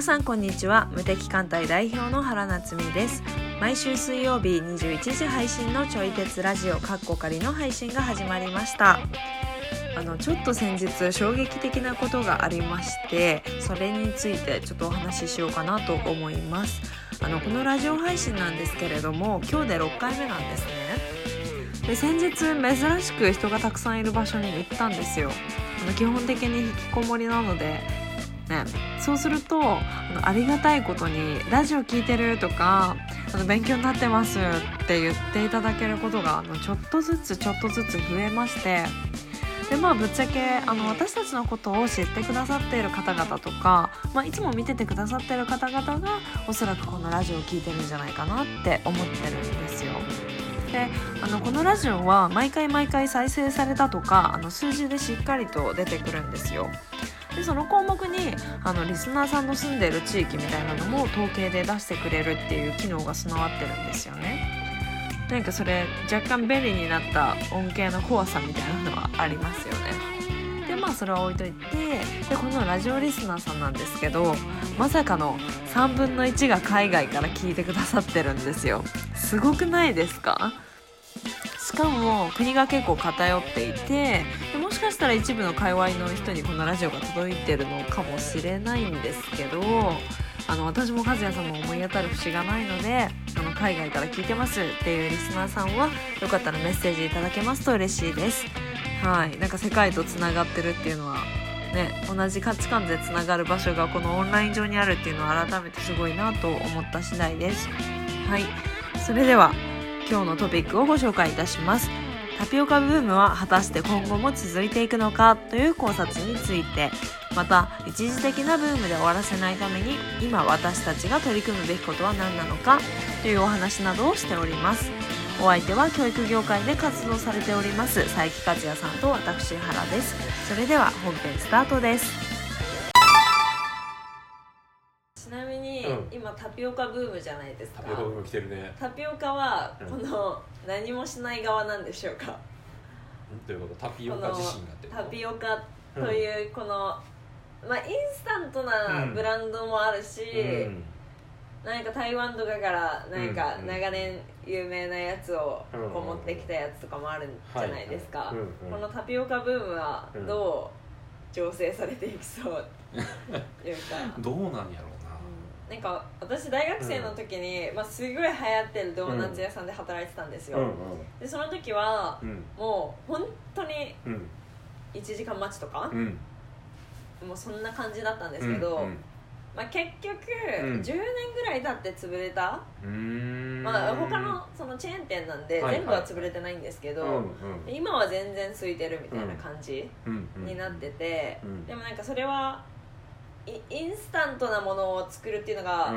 皆さんこんにちは。無敵艦隊代表の原夏実です。毎週水曜日21時配信のちょい鉄ラジオカッコ仮の配信が始まりました。あのちょっと先日衝撃的なことがありましてそれについてちょっとお話ししようかなと思います。あのこのラジオ配信なんですけれども今日で6回目なんですね。で先日珍しく人がたくさんいる場所に行ったんですよ。あの基本的に引きこもりなのでねそうするとあのありがたいことに「ラジオ聞いてる」とかあの「勉強になってます」って言っていただけることがあのちょっとずつちょっとずつ増えましてでまあぶっちゃけあの私たちのことを知ってくださっている方々とか、まあ、いつも見ててくださっている方々がおそらくこのラジオを聴いてるんじゃないかなって思ってるんですよ。であのこのラジオは毎回毎回再生されたとかあの数字でしっかりと出てくるんですよ。でその項目にあのリスナーさんの住んでる地域みたいなのも統計で出してくれるっていう機能が備わってるんですよね。なんかそれ若干便利になった恩恵の怖さみたいなのはありますよね。でまあそれは置いといてでこのラジオリスナーさんなんですけどまさかの3分の1が海外から聞いてくださってるんですよ。すごくないですか？しかも国が結構偏っていてしかしたら一部の界隈の人にこのラジオが届いてるのかもしれないんですけどあの私も和也さんも思い当たる節がないのであの海外から聞いてます。っていうリスナーさんはよかったらメッセージいただけますと嬉しいです。はい。なんか世界とつながってるっていうのはね同じ価値観でつながる場所がこのオンライン上にあるっていうのは改めてすごいなと思った次第です。はい。それでは今日のトピックをご紹介いたします。タピオカブームは果たして今後も続いていくのかという考察についてまた一時的なブームで終わらせないために今私たちが取り組むべきことは何なのかというお話などをしております。お相手は教育業界で活動されております佐伯和也さんと私原です。それでは本編スタートです。今タピオカブームじゃないですか。タピオカブーム来てるね。タピオカはうんこの何もしない側なんでしょうか、ということ？タピオカ自身がってこと？タピオカというこの、まあインスタントなうんブランドもあるし、うん。なんか台湾とかからなんかうん長年有名なやつをうんこう持ってきたやつとかもあるんじゃないですか、このタピオカブームはどう醸成されていきそう？いうか。どうなんやろ？うななんか私大学生の時に、まあ、すごい流行ってるドーナツ屋さんで働いてたんですよ、うんでその時はうん。もう本当にうん。1時間待ちとかう、ん。もうそんな感じだったんですけど、うんまあ、結局、うん。10年ぐらい経って潰れた、うん。まあ、他のそのチェーン店なんではい全部は潰れてないんですけど、今は全然空いてるみたいな感じになってて、うん。でもなんかそれはイインスタントなものを作るっていうのが、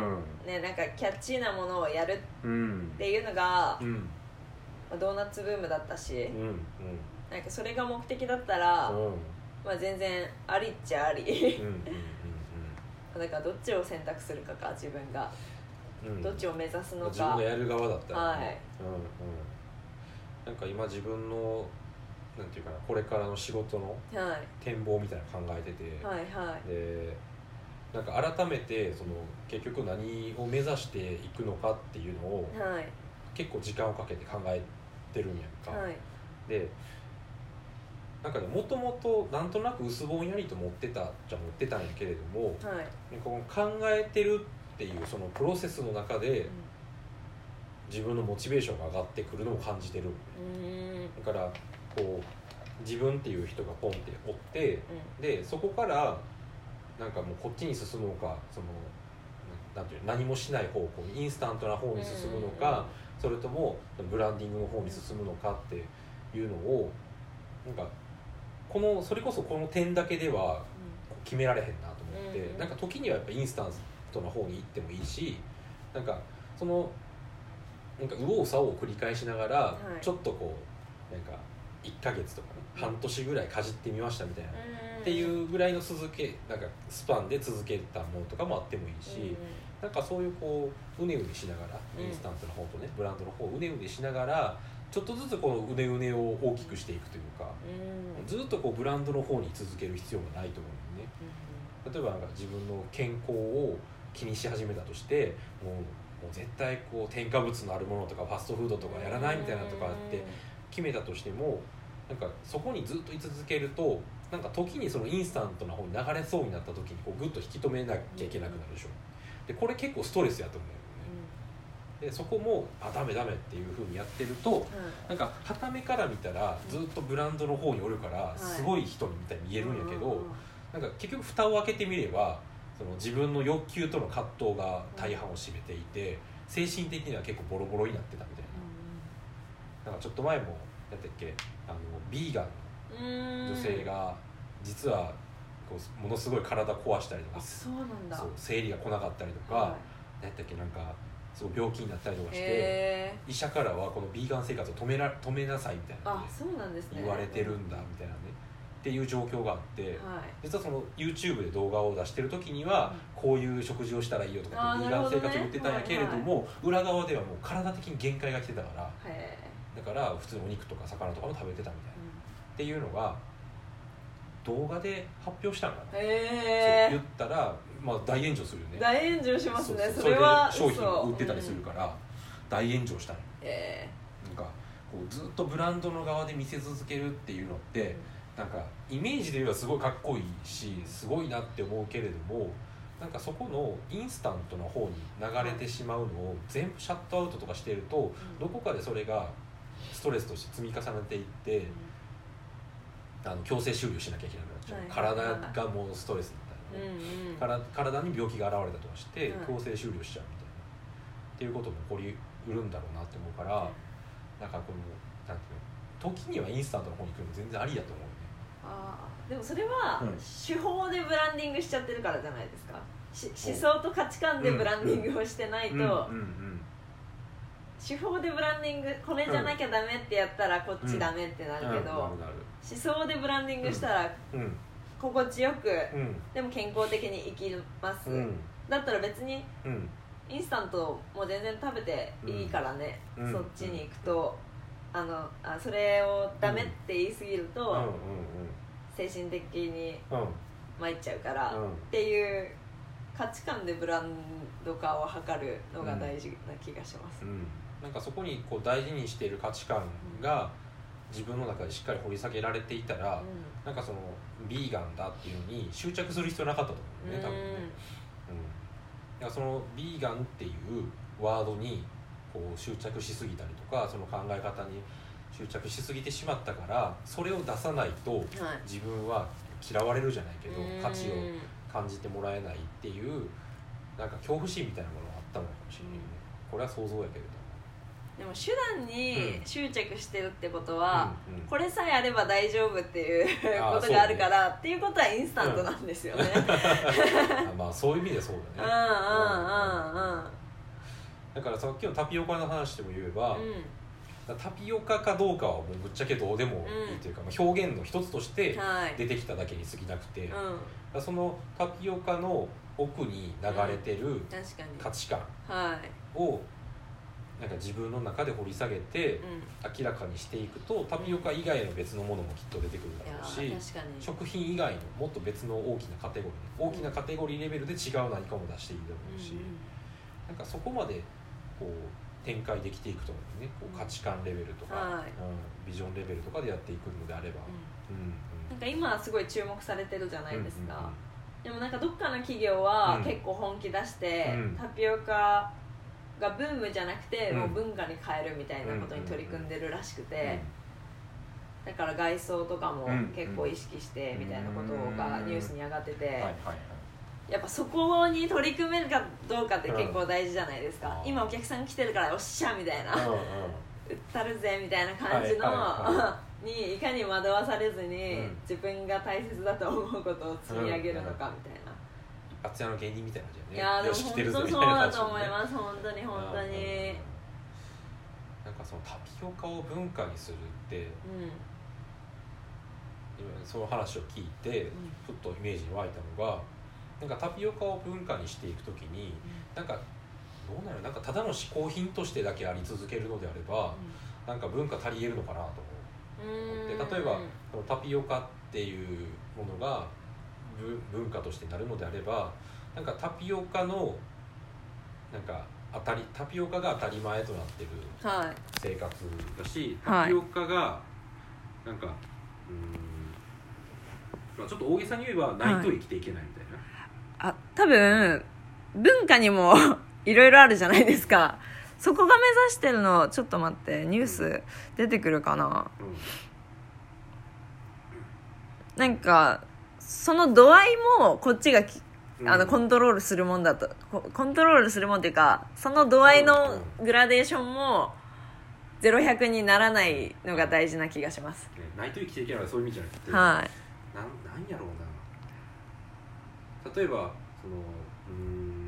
ね、なんかキャッチーなものをやるうんうんっていうのが、うん。まあドーナツブームだったし、うん。うん。なんかそれが目的だったら、うん。まあ、全然ありっちゃあり。うんうん だからどっちを選択するかか自分が。うん。うんどっちを目指すの自分かがやる側だったらはい。ねうんうん。なんか今自分のなんていうかなこれからの仕事のはい。展望みたいなの考えてて。はいはい。でなんか改めてその結局何を目指していくのかっていうのをはい。結構時間をかけて考えてるんやんか、はい。でなんかねもともとなんとなく薄ぼんやりと持ってたじゃ持ってたんやけれどもはい。この考えてるっていうそのプロセスの中で自分のモチベーションが上がってくるのを感じてる。うん。だからこう自分っていう人がポンっておってうでそこからなんかもうこっちに進むのかそのなんていうの何もしない方向にインスタントな方に進むのか、それともブランディングの方に進むのかっていうのをなんかこのそれこそこの点だけでは決められへんなと思って、うんなんか時にはやっぱインスタントな方に行ってもいいしなんかそのなんか右往左往を繰り返しながら、い。ちょっとこうなんか1ヶ月とかね、うん。半年ぐらいかじってみましたみたいな、っん。ていうぐらいの続けなんかスパンで続けたものとかもあってもいいし、なんかそういうこううねうねしながら、うん。インスタントの方とねブランドの方うねうねしながらちょっとずつこのうねうねを大きくしていくというか、うん。ずっとこうブランドの方に続ける必要がないと思うのね。例えばなんか自分の健康を気にし始めたとしてもうもう絶対こう添加物のあるものとかファストフードとかやらないみたいなとかって決めたとしてもなんかそこにずっと居続けるとなんか時にそのインスタントな方に流れそうになった時にこうグッと引き止めなきゃいけなくなるでしょ。でこれ結構ストレスやと思うよね。でそこもあダメダメっていうふうにやってるとなんか傍目から見たらずっとブランドの方におるからい。すごい人みたいに見えるんやけど、うんうんうん。なんか結局蓋を開けてみればその自分の欲求との葛藤が大半を占めていて精神的には結構ボロボロになってたななんかちょっと前もやったっけ？あのビーガンの女性が実はこうものすごい体壊したりとあかそうなんだ。そう生理が来なかったりとか、は何やったっけ？なんかすごい病気になったりとかいしてへ医者からはこのビーガン生活を止めら止めなさいみたいなあそうなんですね。言われてるんだみたいなねっていう状況があってはい。実はその YouTube で動画を出してる時にはこういう食事をしたらいいよとかビーガン生活を言ってたんやけれども裏側ではもう体的に限界が来てたからへだから普通にお肉とか魚とかも食べてたみたいな。っていうのが動画で発表したのかな、え言ったら、まあ、大炎上するよね。大炎上しますね。それは商品を嘘。売ってたりするから、大炎上したのえなんかこうずっとブランドの側で見せ続けるっていうのってなんかイメージで言えばすごいかっこいいしすごいなって思うけれどもなんかそこのインスタントの方に流れてしまうのを全部シャットアウトとかしているとどこかでそれがストレスとして積み重ねていってあの強制終了しなきゃいけなくなっちゃう、はい。体がもうストレスみたいなね、うんうん。から体に病気が現れたとかしてはい。強制終了しちゃうみたいな、っていうことも起こりうるんだろうなって思うから、なんかこのなんていうの時にはインスタントの方に行くのも全然ありだと思うね。ああでもそれはうん手法でブランディングしちゃってるからじゃないですか。し思想と価値観でブランディングをしてないと、うんうん手法でブランディングこれじゃなきゃダメってやったらこっちダメってなるけど、思想でブランディングしたらうん。心地よく、うん。でも健康的に生きます、うん。だったら別にうん。インスタントも全然食べていいからね、うん。そっちに行くとあのあそれをダメって言い過ぎると、精神的に参っちゃうから、うん。っていう価値観でブランド化を図るのが大事な気がします、うんなんかそこにこう大事にしている価値観が自分の中でしっかり掘り下げられていたら、なんかそのビーガンだっていうのに執着する必要なかったと思うね多分ね、うん、だからそのビーガンっていうワードにこう執着しすぎたりとかその考え方に執着しすぎてしまったからそれを出さないと自分は嫌われるじゃないけどうん。価値を感じてもらえないっていうなんか恐怖心みたいなものがあったのかもしれないね。これは想像やけれどでも手段にうん。執着してるってことは、うんうん。これさえあれば大丈夫っていうことがあるから、っていうことはインスタントなんですよね、あまあそういう意味でそううんだね。うんうんうんだからさっきのタピオカの話でも言えば、うん。タピオカかどうかはもうぶっちゃけどうでもいいというか、まあ、表現の一つとしてはい。出てきただけに過ぎなくて、そのタピオカの奥に流れてる価値観はい。をなんか自分の中で掘り下げてうん。明らかにしていくとタピオカ以外の別のものもきっと出てくるだろうし食品以外のもっと別の大きなカテゴリー大きなカテゴリーレベルで違う何かも出していいだろうし、うんうんなんかそこまでこう展開できていくと思うねこう価値観レベルとか、はい。うん、ビジョンレベルとかでやっていくのであれば、うんうんなんか今はすごい注目されてるじゃないですか、うんうん。でもなんかどっかの企業はうん。結構本気出して、うん。タピオカがブームじゃなくて、うん。もう文化に変えるみたいなことに取り組んでるらしくて、だから外装とかもうん。結構意識してみたいなことがニュースに上がってて、やっぱそこに取り組めるかどうかって結構大事じゃないですか、うん。今お客さん来てるからおっしゃみたいな、うったるぜみたいな感じの、にいかに惑わされずに、うん。自分が大切だと思うことを積み上げるのかみたいな、一発屋の芸人みたいな感じいやーでもよし来てるぞ本当そうみたいな感じだと思います本当に本当に。なんかそのタピオカを文化にするってうん。今その話を聞いてふっとイメージに湧いたのがなんかタピオカを文化にしていくときになんかどうなる？なんかただの嗜好品としてだけあり続けるのであればなんか文化足りえるのかなと思う。うん。で例えばそのタピオカっていうものがぶ文化としてなるのであればなんかタピオカのなんか当たりタピオカが当たり前となってるはい。生活だしはい。タピオカがなんかうーん、まあ、ちょっと大げさに言えばないと生きていけないみたいな、あ多分文化にも いろいろあるじゃないですか。そこが目指してるのちょっと待ってニュース出てくるかな。うん。なんかその度合いもこっちがきうん。あのコントロールするもんだと。こコントロールするもんっていうかその度合いのグラデーションも0100にならないのが大事な気がします。ねないと生きていけないそういう意味じゃなくて、はい。なんなんやろうな。例えばそのうーん。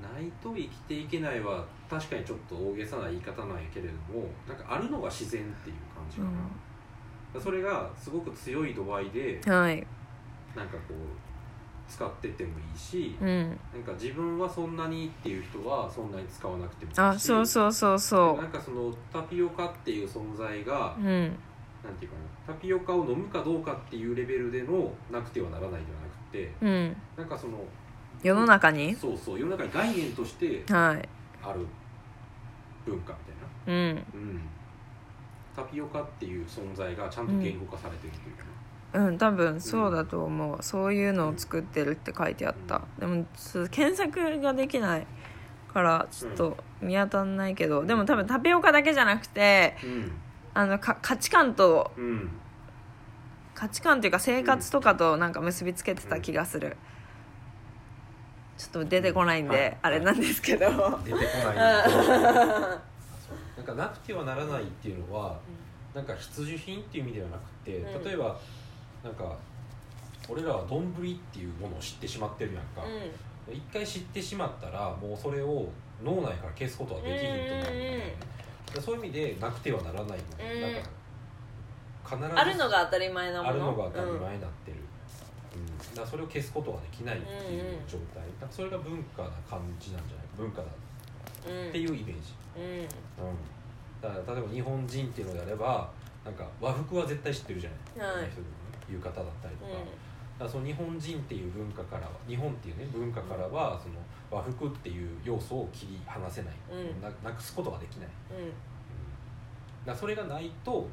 ないと生きていけないは確かにちょっと大げさな言い方なんやけれどもなんかあるのが自然っていう感じかな、それがすごく強い度合いではい。なんかこう使ってってもいいし、うん。なんか自分はそんなにっていう人はそんなに使わなくてもいいしあそうそうそうそなんかそのタピオカっていう存在がううん。なんていうかなタピオカを飲むかどうかっていうレベルでのなくてはならないではなくてうん。なんかその世の中に？そうそう世の中に概念としてはい。ある文化みたいな、うん。うん、タピオカっていう存在がちゃんと言語化されてるというかうん多分そうだと思う、そういうのを作ってるって書いてあった、でも検索ができないからちょっと見当たんないけど、でも多分タピオカだけじゃなくてなあのか価値観とうん。うん価値観っていうか生活とかとなんか結びつけてた気がする、ちょっと出てこないんで、はい。あれなんですけど、出てこない かなくてはならないっていうのはなんか必需品っていう意味ではなくてうん。例えばなんか俺らは丼っていうものを知ってしまってるやんか、う一回知ってしまったらもうそれを脳内から消すことはできひんと思うんそういう意味でなくてはならないもの、うん。なんか必ずん、あるのが当たり前なもの。あるのが当たり前になってる、うん。だからそれを消すことができないっていう状態、だからそれが文化な感じなんじゃない？文化だ。うん、っていうイメージ、うん。うん、だから例えば日本人っていうのであればなんか和服は絶対知ってるじゃない、はい。人でもね浴衣だったりとか,、うだその日本人っていう文化からは日本っていうね文化からはその和服っていう要素を切り離せない、うん。ななくすことができない、ん。うん。だそれがないと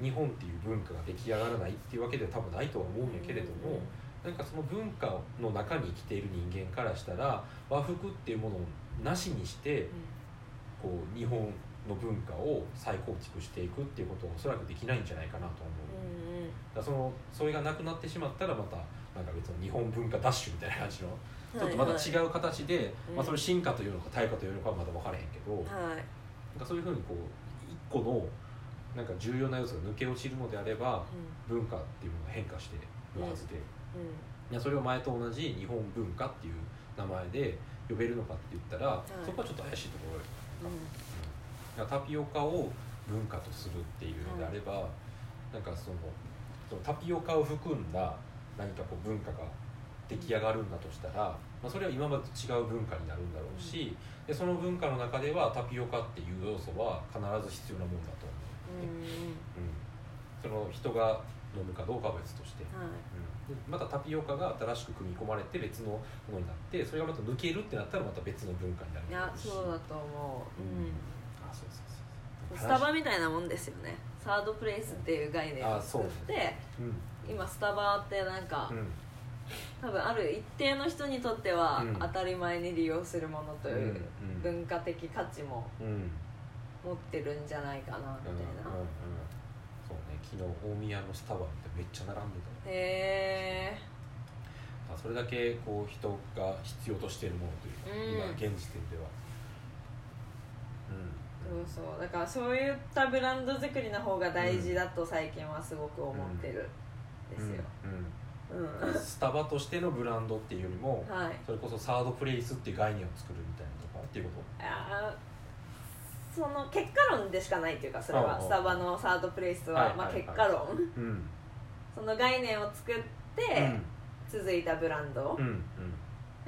日本っていう文化が出来上がらないっていうわけでは多分ないとは思うんやけれども、なんかその文化の中に生きている人間からしたら和服っていうものをなしにしてこう日本の文化を再構築していくっていうことはおそらくできないんじゃないかなと思う、うんだからそのそれがなくなってしまったらまたなんか別の日本文化ダッシュみたいな感じのちょっとまた違う形で、うん。まあ、それ進化というのか退化というのかはまだ分からへんけど、はい。なんかそういうふうにこう一個のなんか重要な要素が抜け落ちるのであれば文化っていうものが変化してるはずで、うん。うんいやそれを前と同じ日本文化っていう名前で呼べるのかって言ったら、い。そこはちょっと怪しいところがうん。だからタピオカを文化とするっていうのであれば、なんかそのそのタピオカを含んだ何かこう文化が出来上がるんだとしたら、まあ、それは今までと違う文化になるんだろうし、でその文化の中ではタピオカっていう要素は必ず必要なもんだと思う、うん。うん。その人が飲むかどうかは別として、はい。うん。でまたタピオカが新しく組み込まれて別のものになってそれがまた抜けるってなったらまた別の文化になるい。やしそうだと思う、うんあそうそうそう。スタバみたいなもんですよね。サードプレイスっていう概念を作ってうん。今スタバってなんか、うん。多分ある一定の人にとってはうん。当たり前に利用するものといううん。文化的価値もうん。持ってるんじゃないかなみたいな、そうね。昨日大宮のスタバ見てめっちゃ並んでたへえ。あそれだけこう人が必要としているものというか、うん。今現時点では。うんそうそう。だからそういったブランド作りの方が大事だと最近はすごく思ってるんですよ、うんうんうん。スタバとしてのブランドっていうよりもはい。それこそサードプレイスっていう概念を作るみたいなとかっていうこあーその結果論でしかないっていうかそれああはスタバのサードプレイスは、まあ、結果論。とうん。その概念を作って続いたブランド、うんうん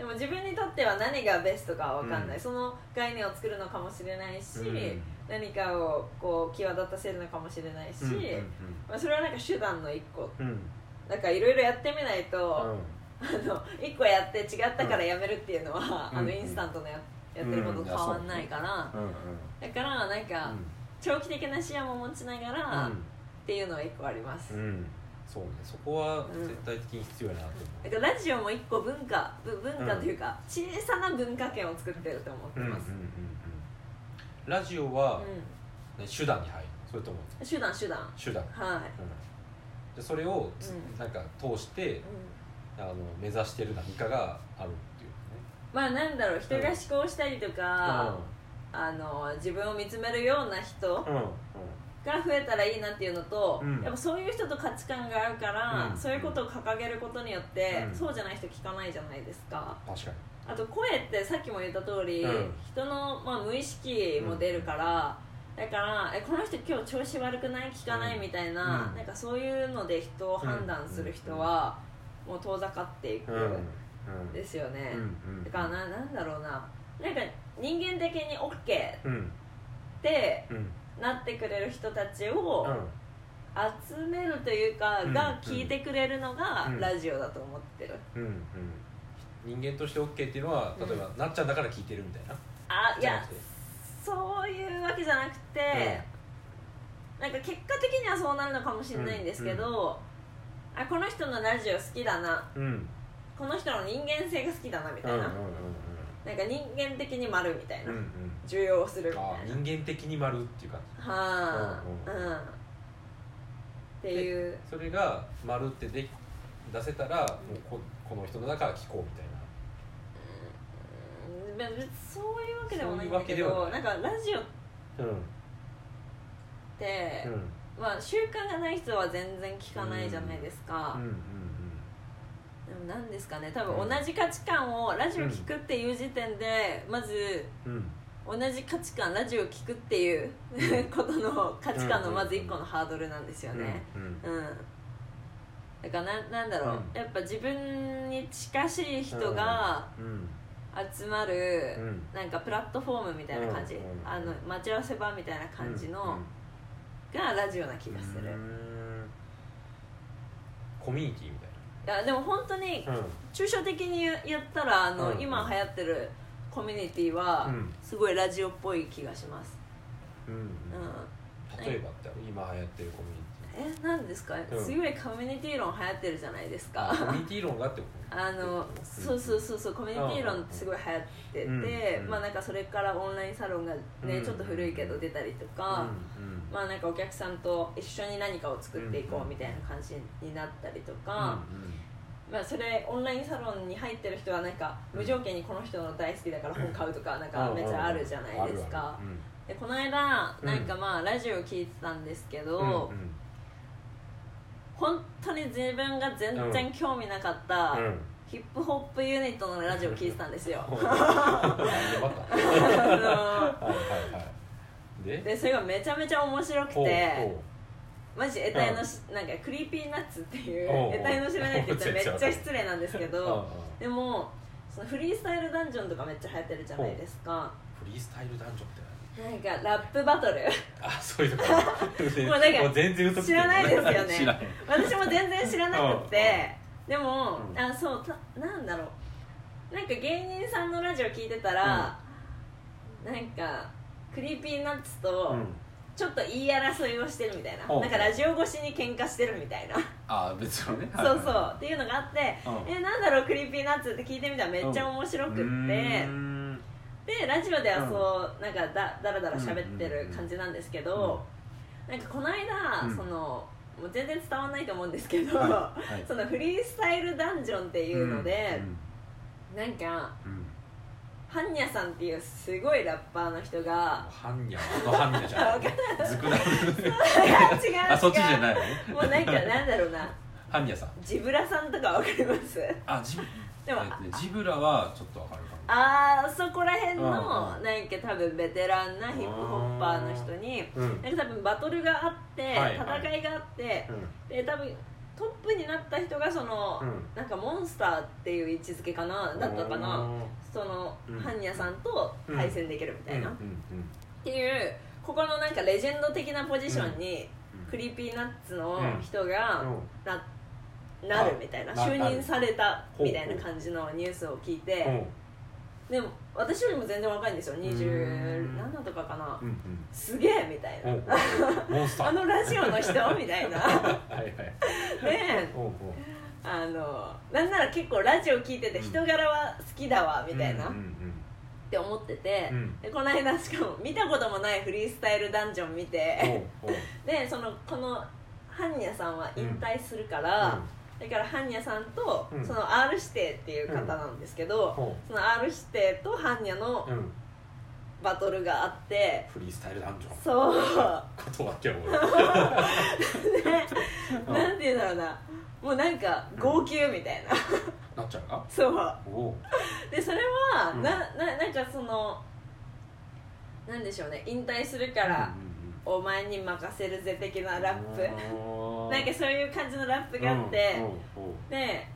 でも自分にとっては何がベストかは分かんない、うん。その概念を作るのかもしれないし、うん。何かをこう際立たせるのかもしれないし、うんうんまあ、それはなんか手段の一個。うん。うんだからいろいろやってみないと、うん。あの1個やって違ったからやめるっていうのは、あのうん。うんインスタントのややってることと変わんないから、うんうん。だからなんか、長期的な視野も持ちながら、っていうのは1個あります、うん、うん、そうね。そこは絶対的に必要やなと思だからラジオも1個文化ぶ文化というか、小さな文化圏を作ってると思ってう、うんうんうんます、うん、ラジオは、うね、手段に入るそれとも。ん手段手段。手段、はい、うん、でそれをつ、うん。なんか通してうん。あの目指してる何かがあるっていうまあなんだろう人が思考したりとか、あの自分を見つめるような人ねうん。うんが増えたらいいなっていうのと、うん。やっぱそういう人と価値観が合うから、うん。そういうことを掲げることによって、うん。そうじゃない人聞かないじゃないですか。確かに。あと声ってさっきも言った通り、うん。人の、まあ、無意識も出るから、だからえこの人今日調子悪くない？聞かない？みたいな,、うん。なんかそういうので人を判断する人は、もう遠ざかっていく。ですよね、だからななんだろうな。なんか人間的に OK っうん。てうんなってくれる人たちをうん。集めるというか、うん。が聞いてくれるのがうん。ラジオだと思ってる、うんうん。人間として OK っていうのは例えば、なっちゃんだから聞いてるみたいな？あいやそういうわけじゃなくて、なんか結果的にはそうなるのかもしれないんですけど、あこの人のラジオ好きだな。うん。うんこの人の人間性が好きだなみたいな、うんうんなんか人間的に丸みたいな、うんうん。うん重要するみたいあな人間的に丸っていう感じ。はあううんん、っていう。それが丸ってで出せたらもうここの人の中から聞こうみたいうん。そういうわけでもないんだけどなんかラジオっなうんて、うん。まあ習慣がない人は全然聞かないじゃないですか、うんうんでも何ですかね多分同じ価値観をラジオ聞くっていう時点で、まず同じ価値観ラジオ聞くっていう ことの価値観のまず一個のハードルなんですよね。うん。うん、だからななんだろう、うん。やっぱ自分に近しい人がうん。集まる、うん。なんかプラットフォームみたいな感じ、あの待ち合わせ場みたいな感じの、がラジオな気がする、コミュニティみやでも本当に抽象的に言ったらあの、うん。今流行ってるコミュニティは、うん。すごいラジオっぽい気がします、うん。うん。うん例えばって今流行ってるコミュニテえなんですか、うん。すごいコミュニティ論流行ってるじゃないですィか。コミュニティ論があってこと？あのそうそうそうそうコミュニティ論ってすごい流行ってて、うんうんまあなんかそれからオンラインサロンがね、うんちょっと古いけど出たりとか、まあなんかお客さんと一緒に何かを作っていこうみたいな感じになったりとか、まあそれオンラインサロンに入ってる人はなんか無条件にこの人の大好きだから本買うとかなんかめっちゃあるじゃないですか。でこの間うんなんかまあラジオ聞いてたんですけど、うんうん本当に自分が全然興味なかった、うん。ヒップホップユニットのラジオ聞いてたんですよ。でそれがめちゃめちゃ面白くてマジ得体のし、なんか Creepy Nuts っていう得体の知らないって言ったらめっちゃ失礼なんですけど うんでもそのフリースタイルダンジョンとかめっちゃ流行ってるじゃないですか。フリースタイルダンジョンってなんかラップバトル。何あそういうとこ。もうなんか全然知らないですよね。私も全然知らなくてでも、うん。あそうたなんだろう。なんか芸人さんのラジオ聞いてたら、なんか Creepy Nuts とうん。ちょっと言い争いをしてるみたいな、ほうなんかラジオ越しに喧嘩してるみたいな。ああ別のね。そうそう。っていうのがあって、うん。えなんだろう Creepy Nuts って聞いてみたらめっちゃ面白くって、うんでラジオではそう、なんかだだらだら喋ってる感じなんですけど、なんかこの間、うん。そのもう全然伝わらないと思うんですけど、はいはい。そのフリースタイルダンジョンっていうので、なんかうん。ハンニャさんっていうすごいラッパーの人がハンニャあのハンニャじゃん。ずくなるいや違う違うあそっちじゃないもうなんかなんだろうな。ハンニャさん。ジブラさんとかわかります？あジブでもえっとねジブラはちょっとわかるあーそこら辺のうんなんか多分ベテランなヒップホッパーの人にうん。なんか多分バトルがあってはいはい。戦いがあってうん。で多分トップになった人がそのうん。なんかモンスターっていう位置づけかなだったかな。そのうん。ハンニャさんと対戦できるみたいな、っていうここのなんかレジェンド的なポジションにうん。 Creepy Nuts の人がうん。なっなるみたいなな就任されたみたいな感じのニュースを聞いて、うんでも私よりも全然若いんですよ。ん。27とかかな、うんすげえみたいな、あのラジオの人？みたいな。はいはい。でうんう。んあのなんなら結構ラジオ聞いててうん。人柄は好きだわみたいな、っうんうん。て思ってて、うん。でこの間しかも見たこともないフリースタイルダンジョン見て、でそのこのハンニャさんは引退するから、うんだからハンニャさんと、うん。その R 指定っていう方なんですけど、ほその R 指定とハンニャのううん。バトルがあって、フリースタイルダンジョン。そう。言葉っけ俺。ね。うんなんていうんだろうな。もうなんか号泣みたいな、なっちゃうか？そう。おお。でそれは、うん。なななんかそのなんでしょうね。引退するから、お前に任せるぜ的なラップなんかそういう感じのラップがあって、で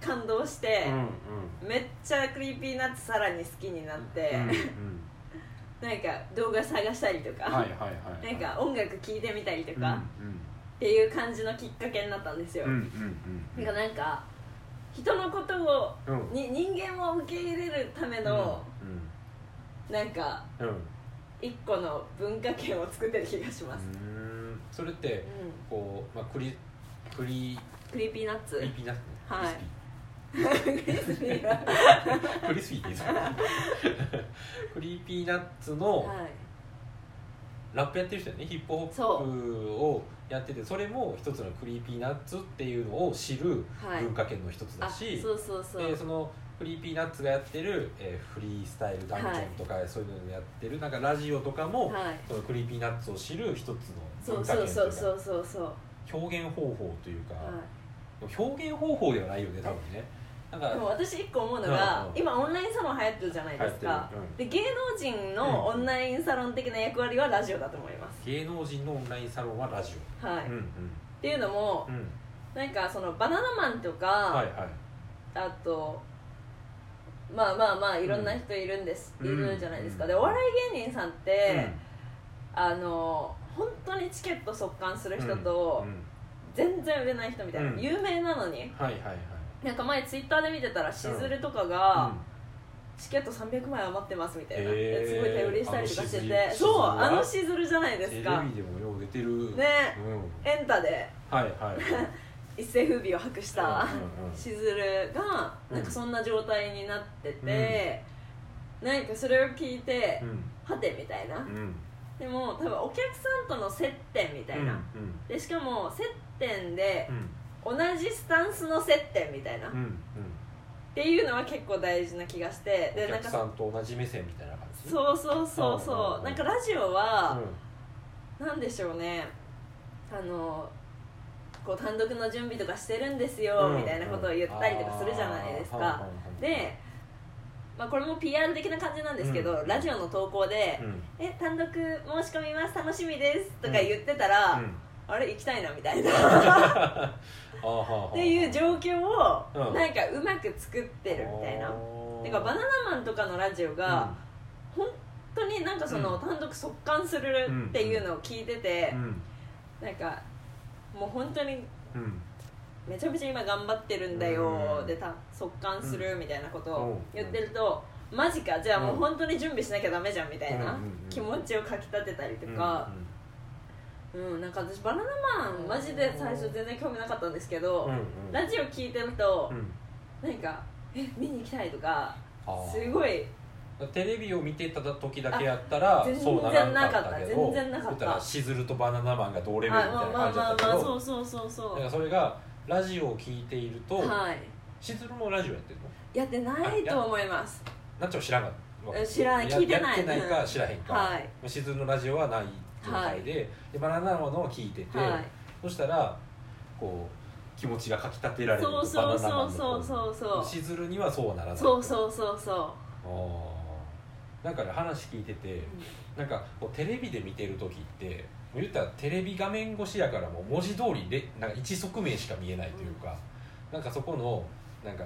感動して、めっちゃ Creepy Nuts さらに好きになって、なんか動画探したりとか、なんか音楽聴いてみたりとうんか、っていう感じのきっかけになったんですよ、うからなんか人のことをに人間を受け入れるための、なんか一個の文化圏を作ってる気がします、うんそれってうん。こうまあクリクリ Creepy Nuts？Creepy Nuts はい。クリスピー。クリスピーがクリスピーっていいですか Creepy Nuts のはい。ラップやってる人ね。ヒップホップをやっててそれも一つの Creepy Nuts っていうのを知るはい。文化圏の一つだあし、そうそうそう。でその Creepy Nuts がやってる、えーフリースタイルダンジョンとか、そういうのをやってるなんかラジオとかも、はい。その Creepy Nuts を知る一つのそう文化そう圏というかそうそうそうそう表現方法というか、は表現方法ではないよね多分ね。なんかいでも私一個思うのが、うんうん今オンラインサロン流行ってるじゃないですか、流行ってで芸能人のオンラインサロン的な役割はラジオだと思います、芸能人のオンラインサロンはラジはい、オ、うん。っていうのもうんうん。なんかそのバナナマンとか、はいはい。あとまあまあまあいろんな人いるんです、うん。いるじゃないですか、うん。でお笑い芸人さんって、あの本当にチケット速乾する人と、うん。うん。全然売れない人みたいな、うん。有名なのに。はいはいはい。なんか前ツイッターで見てたらしずるとかが、チケット300枚余ってますみたいな、へー。すごい手売りしたりとかしててそうあのしずるじゃないうんテレですかビでもよう出てる。ね。うん。エンタで。はいはいはい 一世風靡を博したうんうんうん。しずるがなんかそんな状態になってて、なんかそれを聞いて、うん。はてみたいな。うん。でも多分お客さんとの接点みたいな、うんでしかも接点でうん。同じスタンスの接点みたいな、っうんうん。ていうのは結構大事な気がしておでなんか客さんと同じ目線みたいな感じ？そうそうそうそう,、うんうんうん。なんかラジオは、うなんでしょうね。あのこう単独の準備とかしてるんですよ、うん。みたいなことを言ったりとかするじゃないですか、で、まあ、これも PR 的な感じなんですけど、うん。ラジオの投稿でうん「え単独申し込みます？楽しみです」とか言ってたら、うん。あれ行きたいなみたいな。っていう状況をうん。なんかうまく作ってるみたいな。てかバナナマンとかのラジオが、本当になんかその、うん。単独速乾するっていうのを聞いてて、うん。なんかもう本当にうん。めちゃめちゃ今頑張ってるんだよ、うん。でた速乾するみたいなことをうん。言ってると、マジかじゃあもううん本当に準備しなきゃダメじゃんみたいな気持ちをかきたてたりとうんか、うん。なんか私バナナマンマジで最初全然興味なかったんですけど、ラジオ聞いてるとう、ん。なんかえ見に行きたいとかすごいテレビを見てた時だけやったらあ全然そうならんかったけど全然なかった。しずるとバナナマンが同レベルみたいな感じだったけどそうそうそうそだからうそれがラジオを聞いているとはい。しずるもラジオやってるの？やってないと思います。なっちゃん知らんかったえ知らないや聞いてない。やってないかうん知らへんか、はい。しずるのラジオはない状態で,、でバナナマンのを聞いてて、はい。そしたらこう気持ちがかきたてられるそうそうそうバナナマンのそうそうそうしずるにはそうはならないそうそうそうそあーなんかね話聞いてて、うなんかこうテレビで見てる時って言ったらテレビ画面越しやからもう文字通りでなんか一側面しか見えないというか、なんかそこのなんか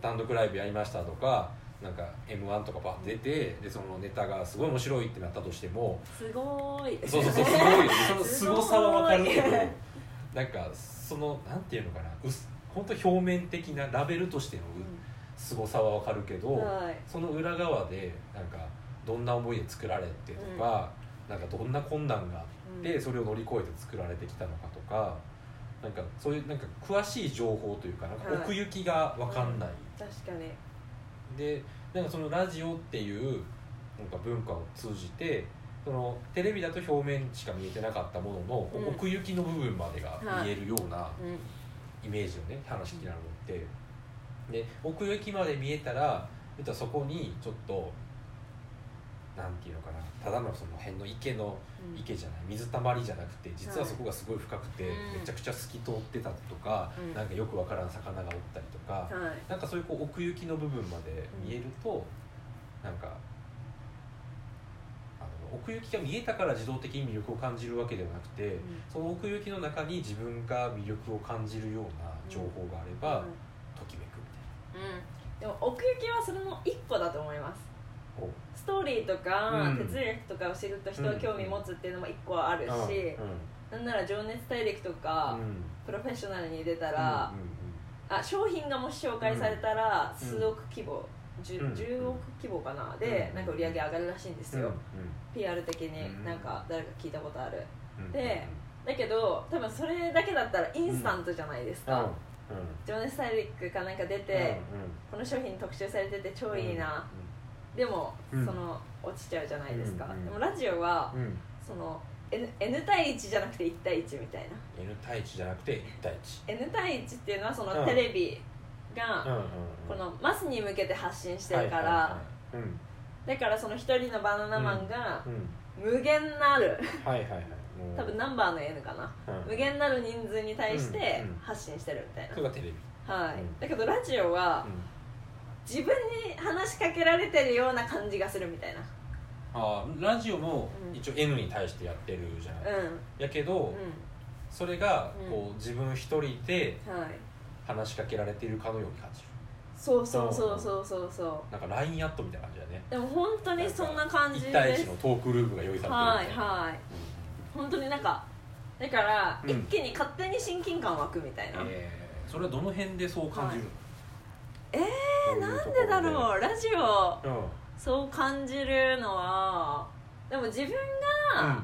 単独ライブやりましたとかなんか m 1とかバッて出てでそのネタがすごい面白いってなったとしてもすごーい。そうそうそうすごい そのすごさは分かるけどなんかそのなんていうのかなうす本当表面的なラベルとしてのう凄さはわかるけど、はい。その裏側でなんかどんな思いで作られてとか、なんかどんな困難があってそれを乗り越えて作られてきたのかとかなんかそういうなんか詳しい情報というかなんかはい。奥行きが分かんない、確かに。でなんかそのラジオっていうなんか文化を通じてそのテレビだと表面しか見えてなかったものの、うん。奥行きの部分までが見えるようなうん。イメージをね話になるのってで奥行きまで見えたら言ったらそこにちょっとなんていうのかなただのその辺の池のうん。池じゃない水たまりじゃなくて実はそこがすごい深くて、うん。めちゃくちゃ透き通ってたとか、うん。なんかよくわからん魚がおったりとか、はい。なんかそういうこう奥行きの部分まで見えると、なんかあの奥行きが見えたから自動的に魅力を感じるわけではなくて、その奥行きの中に自分が魅力を感じるような情報があれば、うん。でも奥行きはそれの一歩だと思います。ストーリーとか、うん。哲学とかを知ると人は興味持つっていうのも一個はあるし、なんなら情熱大陸とか、うん。プロフェッショナルに出たら、うんうんあ商品がもし紹介されたら、うん数億規模 10, うん。10億規模かな？で、うん。なんか売り上げ上がるらしいんですうん。よ、PR 的うん。になんか誰か聞いたことある。うん。でだけど多分それだけだったらインスタントじゃないですか、うん。うん情熱大陸かなんか出て、この商品特集されてて超いいな、でも、うん。その落ちちゃうじゃないですか、でもラジオはその N, N 対1じゃなくて1対1みたいな。N 対1じゃなくて1対1 N 対1っていうのはそのうん。テレビがこのマスに向けて発信してるから、だからその一人のバナナマンがうん。無限なる。はいはいはい多分ナンバーの N かな。うん。無限なる人数に対してうんうん。発信してるみたいな。それがテレビ。はい、うん。だけどラジオは自分に話しかけられてるような感じがするみたいな。ああラジオもうん。一応 N に対してやってるじゃない、うん。やけど、うそれがうん。こう自分一人でんはい。話しかけられているかのように感じる。そうそうそうそうそうそなんか LINE アットみたいな感じだね。うでも本当にそんな感じ1です。対1のトークルームが用意されてるはいはい本当になんかだから、うん。一気に勝手に親近感湧くみたいな、えー、それはどの辺でそう感じるの、えー、なんどういうところで？だろう？ラジオうん。そう感じるのはでも自分が、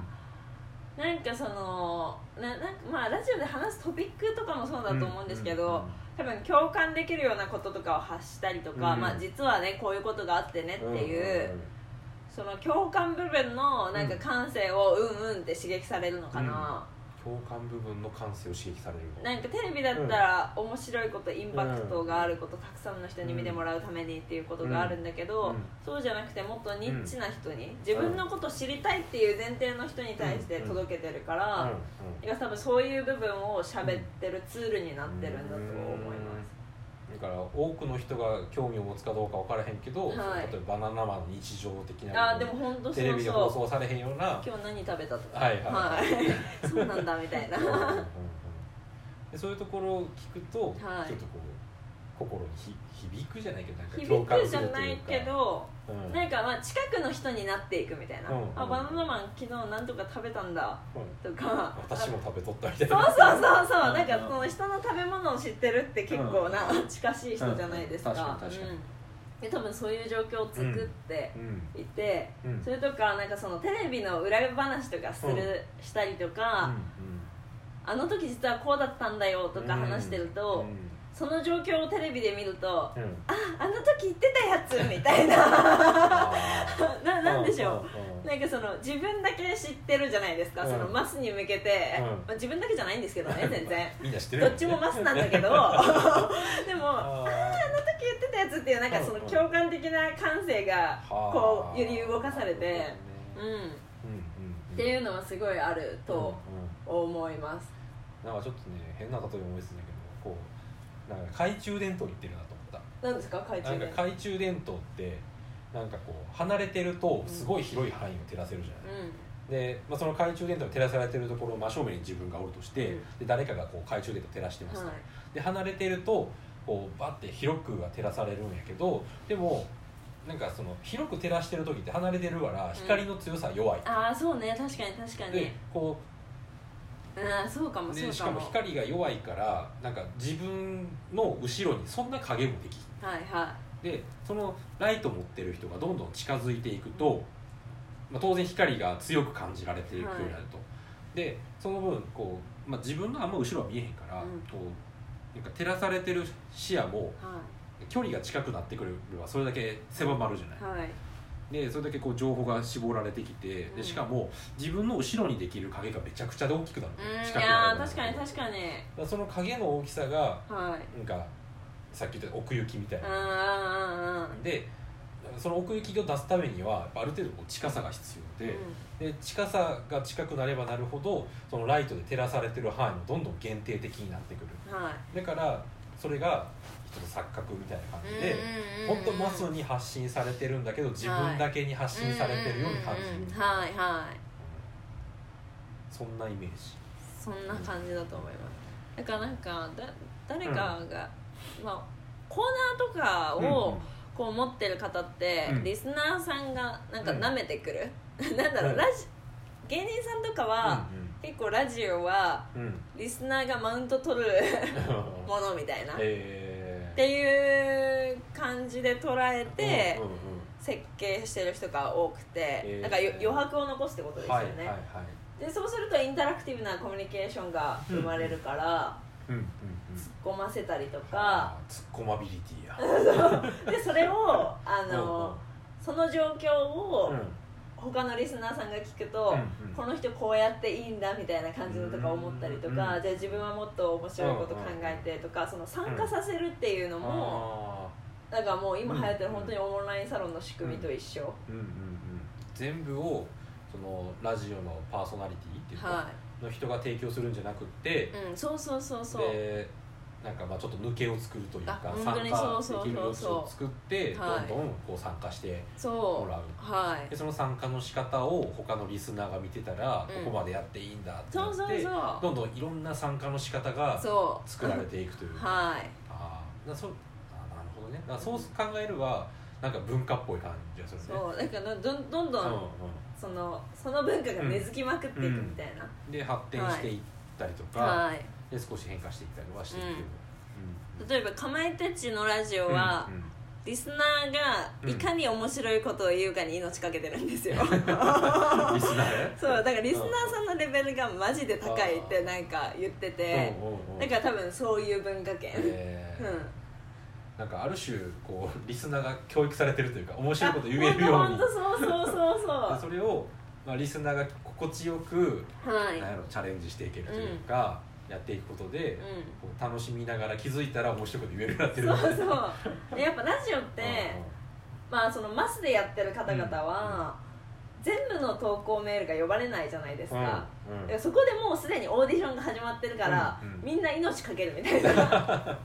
なんかそのななんかまあラジオで話すトピックとかもそうだと思うんですけど、多分共感できるようなこととかを発したりとか、うんまあ、実はねこういうことがあってねっていう、その共感部分のなんか感性をうんうんって刺激されるのかな、共感部分の感性を刺激されるの。なんかテレビだったら面白いことインパクトがあることたくさんの人に見てもらうためにっていうことがあるんだけど、うん。そうじゃなくてもっとニッチな人に自分のことを知りたいっていう前提の人に対して届けてるから、いや多分そういう部分を喋ってるツールになってるんだと思います。だから多くの人が興味を持つかどうか分からへんけど、はい。例えばバナナマンの日常的なあーでも本当テレビで放送されへんような。今日何食べたとか。はいはい。はい。そうなんだみたいな。うんうんうんでそういうところを聞くと、はい。ちょっとこう心にひ響くじゃないけどなんか響共感くじゃするとないいうか。けどうん。なんかまあ近くの人になっていくみたいな、うん。あバナナマン昨日何とか食べたんだ。うんとか。私も食べとったみたいそうなそうそうそう。うん。なんかその人の食べ物を知ってるって結構な近しい人じゃないですか,、うん。確かに確かに。うん。で多分そういう状況を作ってうん。いて、うん。それとかなんかそのテレビの裏話とかする、うんしたりとか、あの時実はこうだったんだよとか話してると、うんその状況をテレビで見ると、うん。うんああの時言ってたやつみたいな。あなー。なんでしょう、なんかその自分だけ知ってるじゃないですか、うん。そのマスに向けて、うん。まあ、自分だけじゃないんですけどね全然。みんな知ってるどっちもマスなんだけど。でもああの時言ってたやつっていうなんかその共感的な感性がこう揺り動かされて、うん、っうんうんうん。ていうのはすごいあると思います、なんかちょっとね変な例え思いついたけどこうなんか懐中電灯に行ってるなと思っなんですか？懐たなんか中電懐中電灯ってなんかこう離れてるとすごい広い範囲を照らせるじゃない、で、まあ、その懐中電灯に照らされてるところ真正面に自分がおるとして、うん。で誰かがこう懐中電灯照らしてますと、うんはい。で離れてるとこうバッて広くは照らされるんやけどでもなんかその広く照らしてる時って離れてるから光の強さは弱い、ああそうね。確かに確かに。でこううんそうかもそうかも。でしかも光が弱いからなんか自分の後ろにそんな影もできんはいはでそのライト持ってる人がどんどん近づいていくと、まあ、当然光が強く感じられていくようになると、でその分こう、まあ、自分のあんま後ろは見えへんから、うん。こうなんか照らされてる視野もい。は距離が近くなってくるはそれだけ狭まるじゃない、い。はいでそれだけこう情報が絞られてきてうん。でしかも自分の後ろにできる影がめちゃくちゃで大きくなるうん。いやー確かに確かに。その影の大きさがはい。なんかさっき言った奥行きみたいうんなうんうんうん。でその奥行きを出すためにはある程度近さが必要で,、で近さが近くなればなるほどそのライトで照らされてる範囲もどんどん限定的になってくる。うんはい。だからそれが一つ錯覚みたいな感じで、本当マスに発信されてるんだけど自分だけに発信されてるように感じる、うんうんうん。はいはい。そんなイメージ。そんな感じだと思います。だからなんかだ誰かが、まあコーナーとかをこう持ってる方って、うん。リスナーさんがなんかうん。舐めてくる、なんだろう、うん。ラジ芸人さんとかは、結構ラジオはうん。うんリスナーがマウント取る うん。ものみたいな、っえていう感じで捉えーて設計してる人が多くて、えー。なんかよ余白を残すってことですよね、でそうするとインタラクティブなコミュニケーションが生まれるから、うんうんうん。突っ込ませたりとか。あーツッコマビリティや。でそれをあうんの、その状況をうん他のリスナーさんが聞くと、うんうん。この人こうやっていいんだみたいな感じのとか思ったりとか、うんじゃあ自分はもっと面白いこと考えてとか、その参加させるっていうのも、あなんかもう今流行ってるうん本当にオンラインサロンの仕組みと一緒、ーうんうんうん。全部をそのラジオのパーソナリティっていうか、はの人が提供するんじゃなくって、い、うん、そうそうそうそう。でなんかまあちょっと抜けを作るというか参加できる様子を作ってどんどんこう参加してもらう。はい。でその参加の仕方を他のリスナーが見てたら、うん。ここまでやっていいんだってなってそうそうそう。どんどんいろんな参加の仕方が作られていくというはい。あー。だそうあなるほどね。だそう考えればなんか文化っぽい感じがするね。そうだからどんどんどん、うんそのその文化が根付きまくっていくみたいな、うん、で発展していったりとか、はいで少し変化していったりはしていくけど、うん。例えば「かまいたちのラジオは」うんうん。リスナーがいかに面白いことを言うかに命かけてるんですよ。リスナーねそうだからリスナーさんのレベルがマジで高いってなんか言っててうんうんうん。だから多分そういう文化圏、えー。うん。なんかある種こうリスナーが教育されてるというか面白いこと言えるように。そうそうそうそう。でそれを、まあ、リスナーが心地よく、はい、なんやろチャレンジしていけるというか、やっていくことで、うこう楽しみながら気づいたら面白いこと言えるようになってん、る。そうそう。でやっぱラジオってまあそのマスでやってる方々は、全部の投稿メールが呼ばれないじゃないですか、うんうん。そこでもうすでにオーディションが始まってるから、うんうん。みんな命かけるみたいな。あ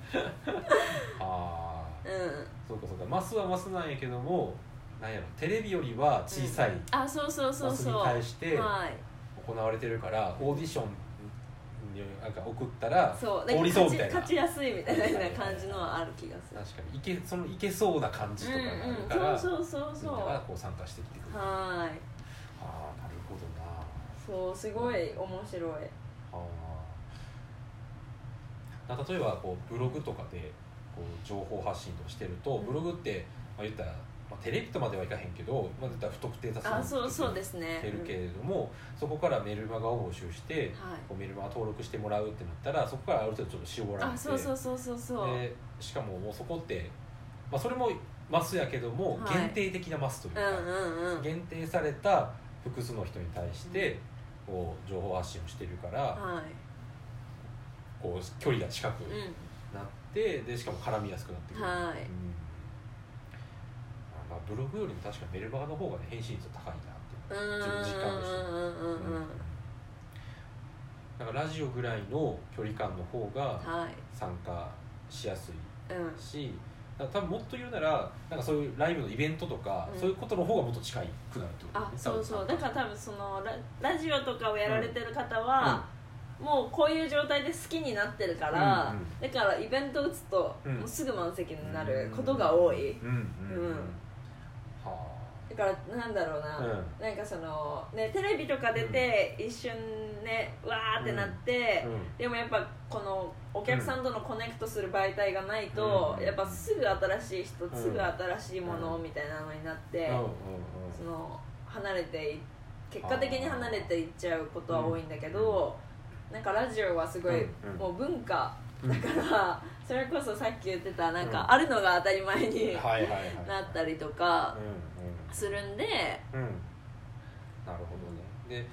あうん。そうかそうか。マスはマスなんやけどもなんやろテレビよりは小さいあそうそうそうそう。マスに対してはい。行われてるからオーディションになんか送ったらりそうみたいな。勝ちやすいみたいな感じのはある気がする。確かに。いけそのいけそうな感じとかがあるかうんら、うん、そうそうそうそうこう参加してきてくる。あはいあなるほどな。そうすごい面白い。あ。あ例えばこうブログとかでこう情報発信としてると、うん。ブログって、まあ、言ったら、まあ、テレビとまではいかへんけど、まあ、言ったら不特定多数あそうそうですね。てるけれども、そこからメルマガを募集して、はい。こうメルマガ登録してもらうってなったらそこからある程度ちょっと絞られてあそうそうそうそうそう。でしかももうそこって、まあ、それもマスやけども、はい。限定的なマスといううか、んうんうん。限定された複数の人に対してこう情報発信をしてるから、はい。こう距離が近くうん。なってでしかも絡みやすくなってくる、はい。うん。まあ、ブログよりも確かメルマガの方がね返信率高いなってう。ん自分実感としてうんうんうんうん。だからラジオぐらいの距離感の方がはい。参加しやすいうん。しだから多分もっと言うならなんかそういうライブのイベントとか、うん。そういうことの方がもっと近いくなるってことあそうそう。だから多分そのララジオとかをやられてる方うん。は、もうこういう状態で好きになってるから、うんうんだからイベント打つと、うん。もうすぐ満席になることが多い、うんうんうん、うん。はだからなんだろうな、うん。なんかそのねテレビとか出て一瞬ねわーってなって、うん。でもやっぱこのお客さんとのコネクトする媒体がないと、うん。やっぱすぐ新しい人、んすぐ新しいものみたいなのになって、うん。うん。うん。その離れてい結果的に離れていっちゃうことは多いんだけど、なんかラジオはすごい、うん。うん。もう文化うんだから、それこそさっき言ってたなんかうん。あるのが当たり前になったりとかうんするんで、うん。うんなるほどね。で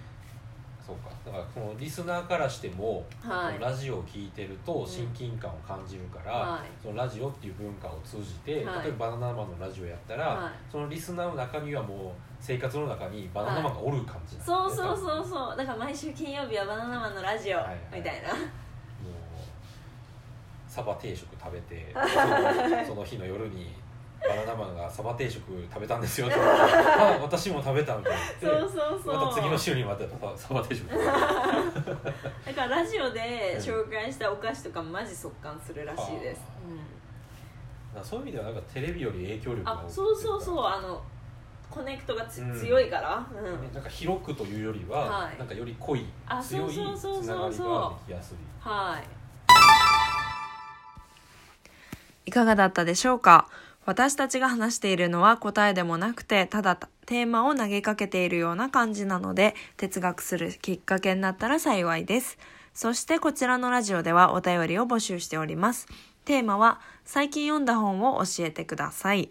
そうか。だからそのリスナーからしても、はい。ラジオを聞いてると親近感を感じるから、はい。そのラジオっていう文化を通じて、はい。例えばバナナマンのラジオやったら、はい。そのリスナーの中身はもう生活の中にバナナマンがおる感じなんだそうそうそうそう。だから毎週金曜日はバナナマンのラジオみたいな、サバ定食食べて その日の夜にバナナマンがサバ定食食べたんですよって言ってあ私も食べたみたいにそうそうそう。また次の週にまたサバ定食 だからラジオで紹介したお菓子とかマジ速乾するらしいです、たそういう意味ではなんかテレビより影響力があそうそうそう。うあのコネクトがつ、うん。強いから、うん。なんか広くというよりは、はい。なんかより濃いあ強いつながりができやすい。はいいかがだったでしょうか？私たちが話しているのは答えでもなくて、ただテーマを投げかけているような感じなので、哲学するきっかけになったら幸いです。そしてこちらのラジオではお便りを募集しております。テーマは、最近読んだ本を教えてください。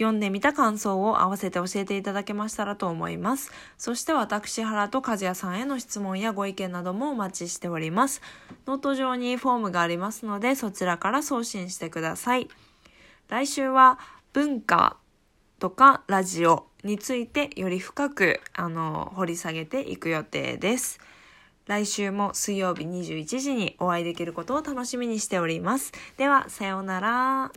読んでみた感想を合わせて教えていただけましたらと思います。そして私原と和也さんへの質問やご意見などもお待ちしております。ノート上にフォームがありますのでそちらから送信してください。来週は文化とかラジオについてより深くあの掘り下げていく予定です。来週も水曜日21時にお会いできることを楽しみにしております。では、さようなら。